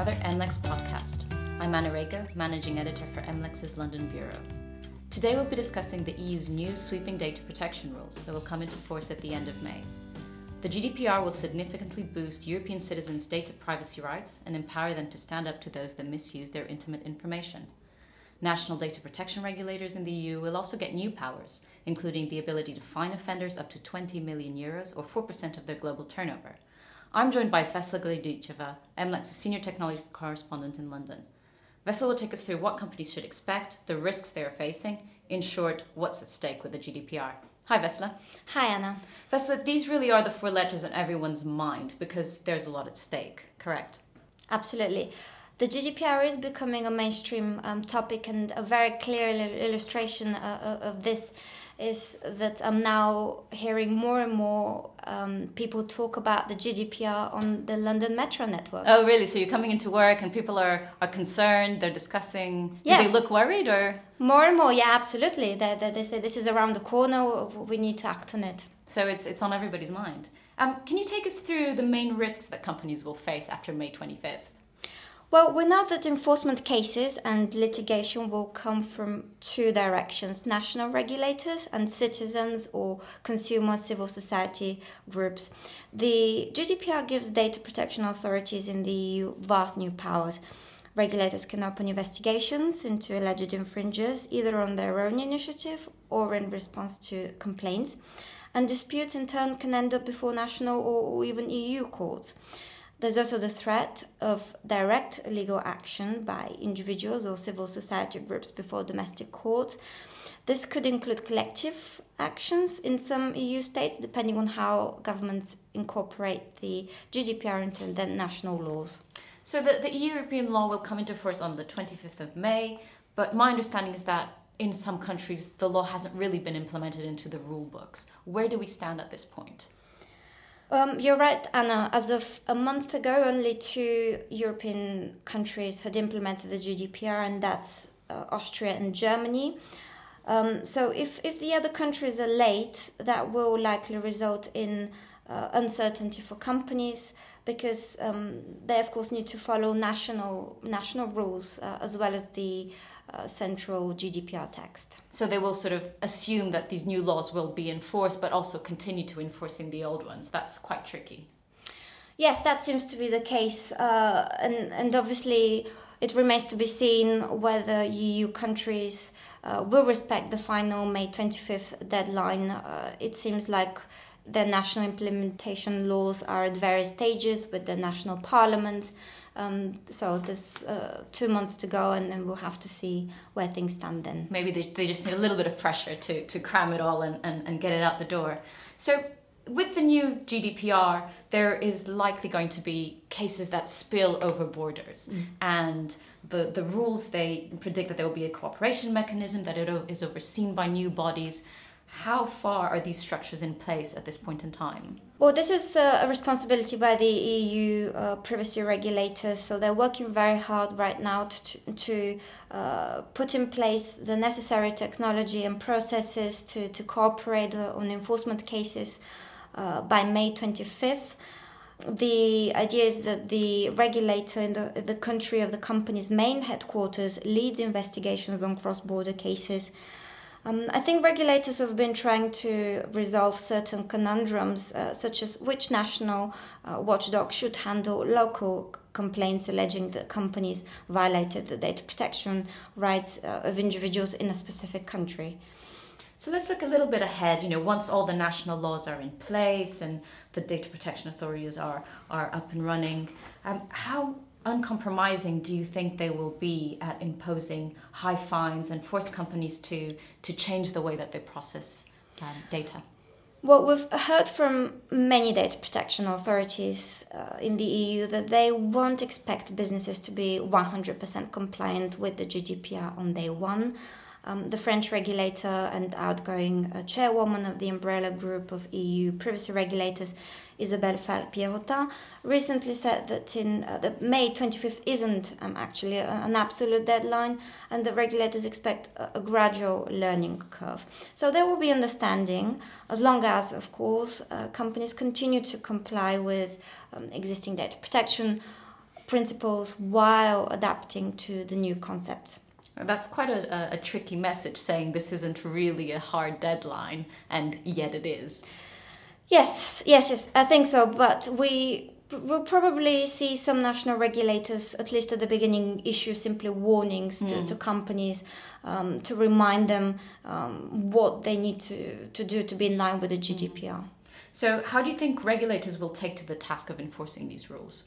another MLEX podcast. I'm Anna Rego, Managing Editor for MLEX's London Bureau. Today we'll be discussing the EU's new sweeping data protection rules that will come into force at the end of May. The GDPR will significantly boost European citizens' data privacy rights and empower them to stand up to those that misuse their intimate information. National data protection regulators in the EU will also get new powers, including the ability to fine offenders up to 20 million euros or 4% of their global turnover. I'm joined by Vesla Gladicheva, MLEX's senior technology correspondent in London. Vesla will take us through what companies should expect, the risks they are facing, in short, what's at stake with the GDPR. Hi, Vesla. Hi, Anna. Vesla, these really are the four letters on everyone's mind because there's a lot at stake, correct? Absolutely. The GDPR is becoming a mainstream um, topic, and a very clear illustration uh, uh, of this is that I'm now hearing more and more um, people talk about the GDPR on the London Metro network. Oh, really? So you're coming into work and people are, are concerned, they're discussing. Yes. Do they look worried or? More and more, yeah, absolutely. They, they, they say this is around the corner, we need to act on it. So it's, it's on everybody's mind. Um, can you take us through the main risks that companies will face after May 25th? Well, we know that enforcement cases and litigation will come from two directions national regulators and citizens or consumer civil society groups. The GDPR gives data protection authorities in the EU vast new powers. Regulators can open investigations into alleged infringers either on their own initiative or in response to complaints, and disputes in turn can end up before national or even EU courts. There's also the threat of direct legal action by individuals or civil society groups before domestic courts. This could include collective actions in some EU states, depending on how governments incorporate the GDPR into their national laws. So the, the European law will come into force on the 25th of May, but my understanding is that in some countries the law hasn't really been implemented into the rule books. Where do we stand at this point? Um, you're right, Anna. As of a month ago, only two European countries had implemented the GDPR, and that's uh, Austria and Germany. Um, so, if, if the other countries are late, that will likely result in uh, uncertainty for companies because um, they, of course, need to follow national national rules uh, as well as the uh, central GDPR text. So they will sort of assume that these new laws will be enforced, but also continue to enforcing the old ones. That's quite tricky. Yes, that seems to be the case, uh, and and obviously it remains to be seen whether EU countries uh, will respect the final May twenty fifth deadline. Uh, it seems like the national implementation laws are at various stages with the national parliaments. Um, so there's uh, two months to go, and then we'll have to see where things stand then. Maybe they, they just need a little bit of pressure to, to cram it all and, and, and get it out the door. So, with the new GDPR, there is likely going to be cases that spill over borders. Mm. And the, the rules, they predict that there will be a cooperation mechanism, that it is overseen by new bodies. How far are these structures in place at this point in time? Well, this is uh, a responsibility by the EU uh, privacy regulators, so they're working very hard right now to, to uh, put in place the necessary technology and processes to, to cooperate uh, on enforcement cases uh, by May 25th. The idea is that the regulator in the, the country of the company's main headquarters leads investigations on cross border cases um, I think regulators have been trying to resolve certain conundrums, uh, such as which national uh, watchdog should handle local complaints alleging that companies violated the data protection rights uh, of individuals in a specific country. So let's look a little bit ahead. You know, once all the national laws are in place and the data protection authorities are are up and running, um, how uncompromising do you think they will be at imposing high fines and force companies to to change the way that they process um, data? Well, we've heard from many data protection authorities uh, in the EU that they won't expect businesses to be 100% compliant with the GDPR on day one. Um, the French regulator and outgoing uh, chairwoman of the umbrella group of EU privacy regulators Isabelle Falque-Pierrotin, recently said that in uh, the May 25th isn't um, actually a, an absolute deadline, and the regulators expect a, a, gradual learning curve. So there will be understanding, as long as, of course, uh, companies continue to comply with um, existing data protection principles while adapting to the new concepts. That's quite a, a, tricky message saying this isn't really a hard deadline, and yet it is. Yes, yes, yes, I think so. But we will probably see some national regulators, at least at the beginning, issue simply warnings mm. to, to, companies um, to remind them um, what they need to, to do to be in line with the GDPR. So, how do you think regulators will take to the task of enforcing these rules?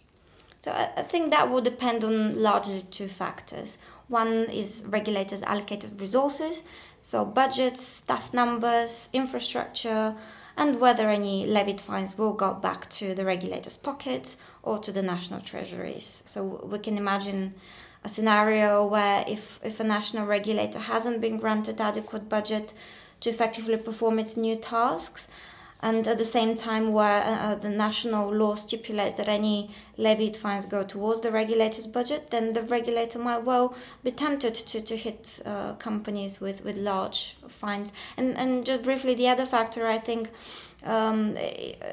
So, I think that will depend on largely two factors. One is regulators' allocated resources, so budgets, staff numbers, infrastructure, and whether any levied fines will go back to the regulators' pockets or to the national treasuries. So we can imagine a scenario where if, if a national regulator hasn't been granted adequate budget to effectively perform its new tasks, and at the same time where uh, uh, the national law stipulates that any levied fines go towards the regulator's budget, then the regulator might well be tempted to, to hit uh, companies with, with large fines. And, and just briefly, the other factor I think um,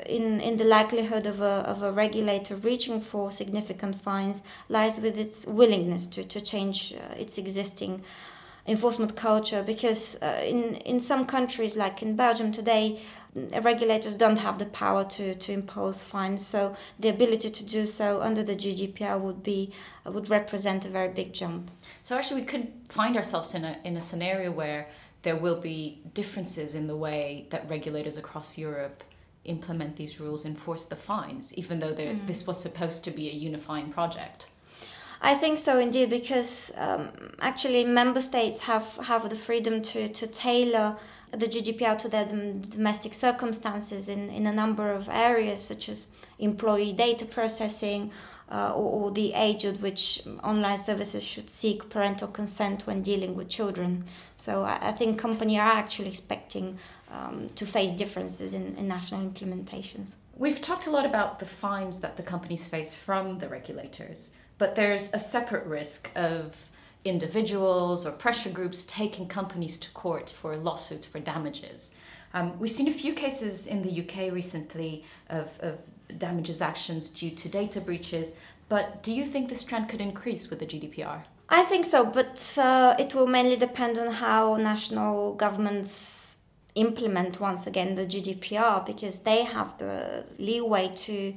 in, in the likelihood of a, of a regulator reaching for significant fines lies with its willingness to, to change uh, its existing enforcement culture because uh, in, in some countries like in Belgium today regulators don't have the power to, to impose fines. So the ability to do so under the GDPR would be would represent a very big jump. So actually, we could find ourselves in a in a scenario where there will be differences in the way that regulators across Europe implement these rules, enforce the fines, even though mm. this was supposed to be a unifying project. I think so indeed, because um, actually member states have, have the freedom to, to tailor the GDPR to their domestic circumstances in, in a number of areas, such as employee data processing uh, or, or, the age at which online services should seek parental consent when dealing with children. So I, I think companies are actually expecting um, to face differences in, in national implementations. We've talked a lot about the fines that the companies face from the regulators, but there's a separate risk of individuals or pressure groups taking companies to court for lawsuits for damages. Um, we've seen a few cases in the UK recently of, of damages actions due to data breaches, but do you think this trend could increase with the GDPR? I think so, but uh, it will mainly depend on how national governments implement once again the GDPR because they have the leeway to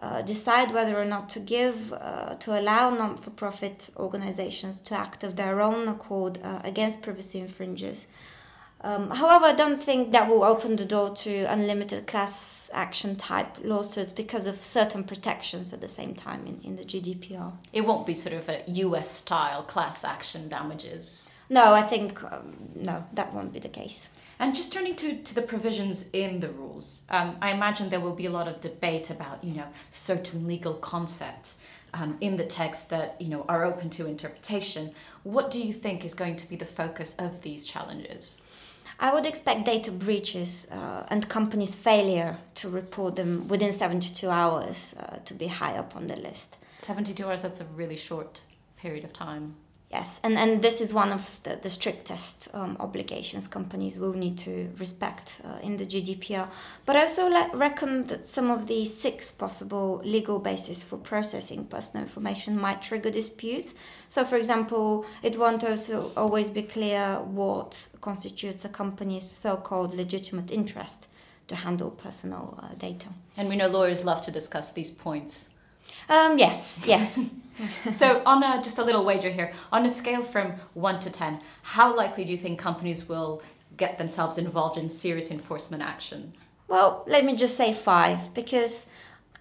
uh, decide whether or not to give, uh, to allow non for profit organizations to act of their own accord uh, against privacy infringers. Um, however, I don't think that will open the door to unlimited class action type lawsuits because of certain protections at the same time in, in the GDPR. It won't be sort of a US style class action damages. No, I think um, no, that won't be the case. And just turning to, to the provisions in the rules, um, I imagine there will be a lot of debate about, you know, certain legal concepts um, in the text that, you know, are open to interpretation. What do you think is going to be the focus of these challenges? I would expect data breaches uh, and companies' failure to report them within 72 hours uh, to be high up on the list. 72 hours, that's a really short period of time. Yes, and, and this is one of the, the strictest um, obligations companies will need to respect uh, in the GDPR. But I also le- reckon that some of the six possible legal bases for processing personal information might trigger disputes. So, for example, it won't also always be clear what constitutes a company's so called legitimate interest to handle personal uh, data. And we know lawyers love to discuss these points. Um, yes, yes. so, on a, just a little wager here, on a scale from 1 to 10, how likely do you think companies will get themselves involved in serious enforcement action? Well, let me just say 5, because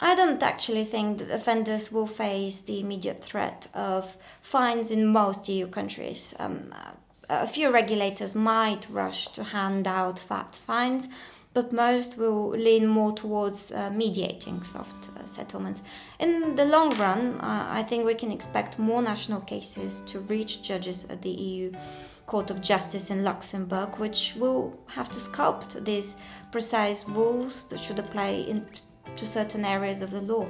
I don't actually think that offenders will face the immediate threat of fines in most EU countries. Um, a few regulators might rush to hand out fat fines, but most will lean more towards uh, mediating soft uh, settlements. In the long run, uh, I think we can expect more national cases to reach judges at the EU Court of Justice in Luxembourg, which will have to sculpt these precise rules that should apply in, to certain areas of the law.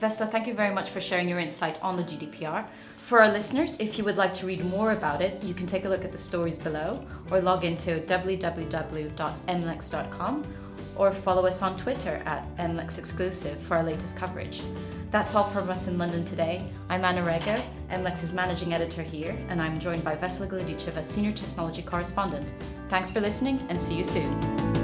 Vesla, thank you very much for sharing your insight on the GDPR. For our listeners, if you would like to read more about it, you can take a look at the stories below or log into www.mlex.com or follow us on Twitter at mlexexclusive for our latest coverage. That's all from us in London today. I'm Anna Rego, MLEX's managing editor here, and I'm joined by Vesela Gladicheva, senior technology correspondent. Thanks for listening and see you soon.